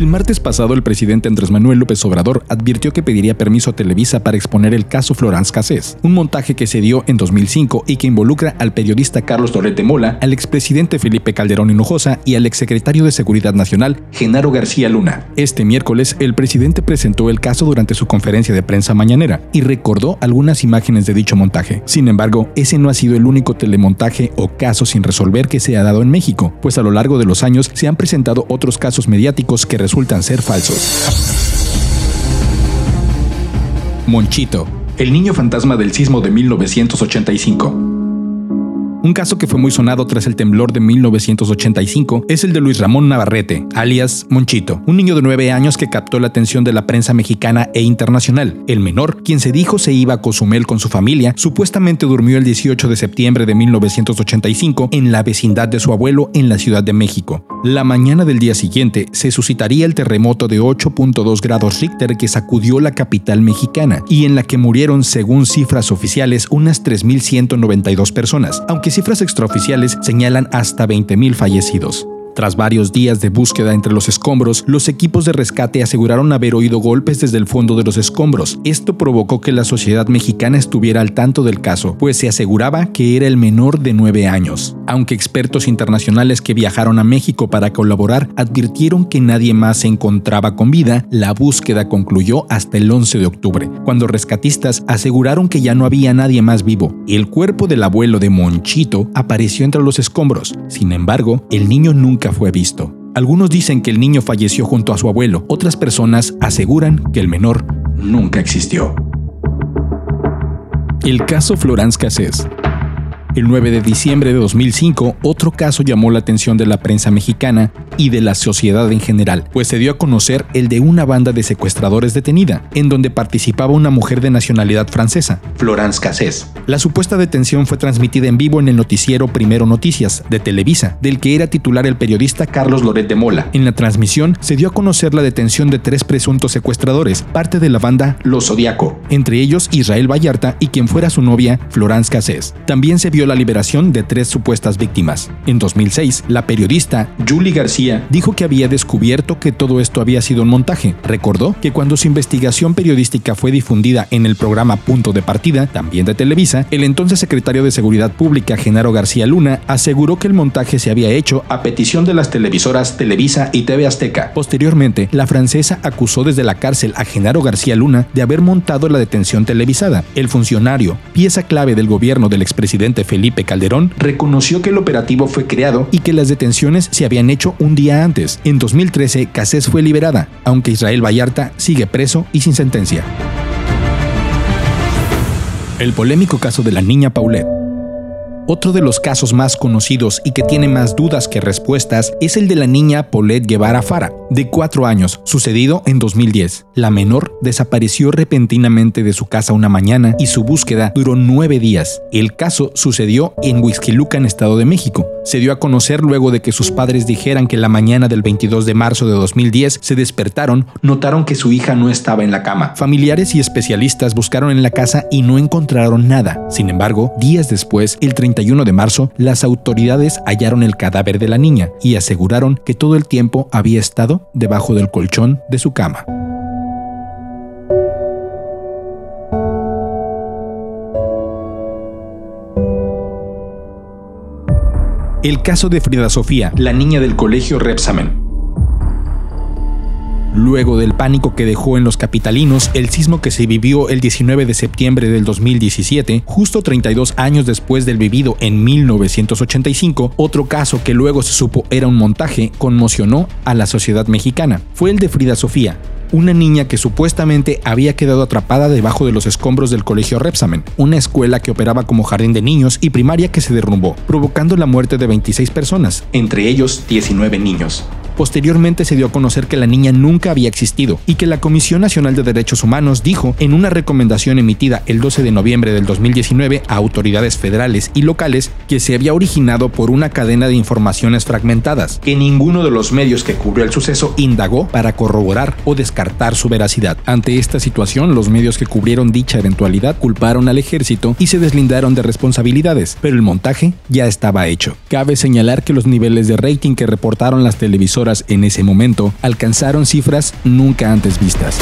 El martes pasado, el presidente Andrés Manuel López Obrador advirtió que pediría permiso a Televisa para exponer el caso Florence Cassés, un montaje que se dio en 2005 y que involucra al periodista Carlos Torrete Mola, al expresidente Felipe Calderón Hinojosa y al exsecretario de Seguridad Nacional, Genaro García Luna. Este miércoles, el presidente presentó el caso durante su conferencia de prensa mañanera y recordó algunas imágenes de dicho montaje. Sin embargo, ese no ha sido el único telemontaje o caso sin resolver que se ha dado en México, pues a lo largo de los años se han presentado otros casos mediáticos que resultan ser falsos. Monchito, el niño fantasma del sismo de 1985. Un caso que fue muy sonado tras el temblor de 1985 es el de Luis Ramón Navarrete, alias Monchito, un niño de 9 años que captó la atención de la prensa mexicana e internacional. El menor, quien se dijo se iba a Cozumel con su familia, supuestamente durmió el 18 de septiembre de 1985 en la vecindad de su abuelo en la Ciudad de México. La mañana del día siguiente se suscitaría el terremoto de 8.2 grados Richter que sacudió la capital mexicana y en la que murieron, según cifras oficiales, unas 3.192 personas, aunque cifras extraoficiales señalan hasta 20.000 fallecidos. Tras varios días de búsqueda entre los escombros, los equipos de rescate aseguraron haber oído golpes desde el fondo de los escombros. Esto provocó que la sociedad mexicana estuviera al tanto del caso, pues se aseguraba que era el menor de 9 años. Aunque expertos internacionales que viajaron a México para colaborar advirtieron que nadie más se encontraba con vida, la búsqueda concluyó hasta el 11 de octubre, cuando rescatistas aseguraron que ya no había nadie más vivo. El cuerpo del abuelo de Monchito apareció entre los escombros. Sin embargo, el niño nunca fue visto. Algunos dicen que el niño falleció junto a su abuelo, otras personas aseguran que el menor nunca existió. El caso Florence Cassés el 9 de diciembre de 2005, otro caso llamó la atención de la prensa mexicana y de la sociedad en general, pues se dio a conocer el de una banda de secuestradores detenida, en donde participaba una mujer de nacionalidad francesa, Florence Cassés. La supuesta detención fue transmitida en vivo en el noticiero Primero Noticias, de Televisa, del que era titular el periodista Carlos Loret de Mola. En la transmisión se dio a conocer la detención de tres presuntos secuestradores, parte de la banda Los Zodiaco, entre ellos Israel Vallarta y quien fuera su novia, Florence Cassés. También se vio la liberación de tres supuestas víctimas. En 2006, la periodista Julie García dijo que había descubierto que todo esto había sido un montaje. Recordó que cuando su investigación periodística fue difundida en el programa Punto de Partida, también de Televisa, el entonces secretario de Seguridad Pública, Genaro García Luna, aseguró que el montaje se había hecho a petición de las televisoras Televisa y TV Azteca. Posteriormente, la francesa acusó desde la cárcel a Genaro García Luna de haber montado la detención televisada. El funcionario, pieza clave del gobierno del expresidente Felipe Calderón, reconoció que el operativo fue creado y que las detenciones se habían hecho un día antes. En 2013, Cassés fue liberada, aunque Israel Vallarta sigue preso y sin sentencia. El polémico caso de la niña Paulette. Otro de los casos más conocidos y que tiene más dudas que respuestas es el de la niña Paulette Guevara Fara, de 4 años, sucedido en 2010. La menor desapareció repentinamente de su casa una mañana y su búsqueda duró 9 días. El caso sucedió en en Estado de México. Se dio a conocer luego de que sus padres dijeran que la mañana del 22 de marzo de 2010 se despertaron, notaron que su hija no estaba en la cama. Familiares y especialistas buscaron en la casa y no encontraron nada. Sin embargo, días después, el 30 de marzo, las autoridades hallaron el cadáver de la niña y aseguraron que todo el tiempo había estado debajo del colchón de su cama. El caso de Frida Sofía, la niña del colegio Repsamen. Luego del pánico que dejó en los capitalinos el sismo que se vivió el 19 de septiembre del 2017, justo 32 años después del vivido en 1985, otro caso que luego se supo era un montaje conmocionó a la sociedad mexicana. Fue el de Frida Sofía, una niña que supuestamente había quedado atrapada debajo de los escombros del colegio Repsamen, una escuela que operaba como jardín de niños y primaria que se derrumbó, provocando la muerte de 26 personas, entre ellos 19 niños. Posteriormente se dio a conocer que la niña nunca había existido y que la Comisión Nacional de Derechos Humanos dijo en una recomendación emitida el 12 de noviembre del 2019 a autoridades federales y locales que se había originado por una cadena de informaciones fragmentadas, que ninguno de los medios que cubrió el suceso indagó para corroborar o descartar su veracidad. Ante esta situación, los medios que cubrieron dicha eventualidad culparon al ejército y se deslindaron de responsabilidades, pero el montaje ya estaba hecho. Cabe señalar que los niveles de rating que reportaron las televisoras en ese momento alcanzaron cifras nunca antes vistas.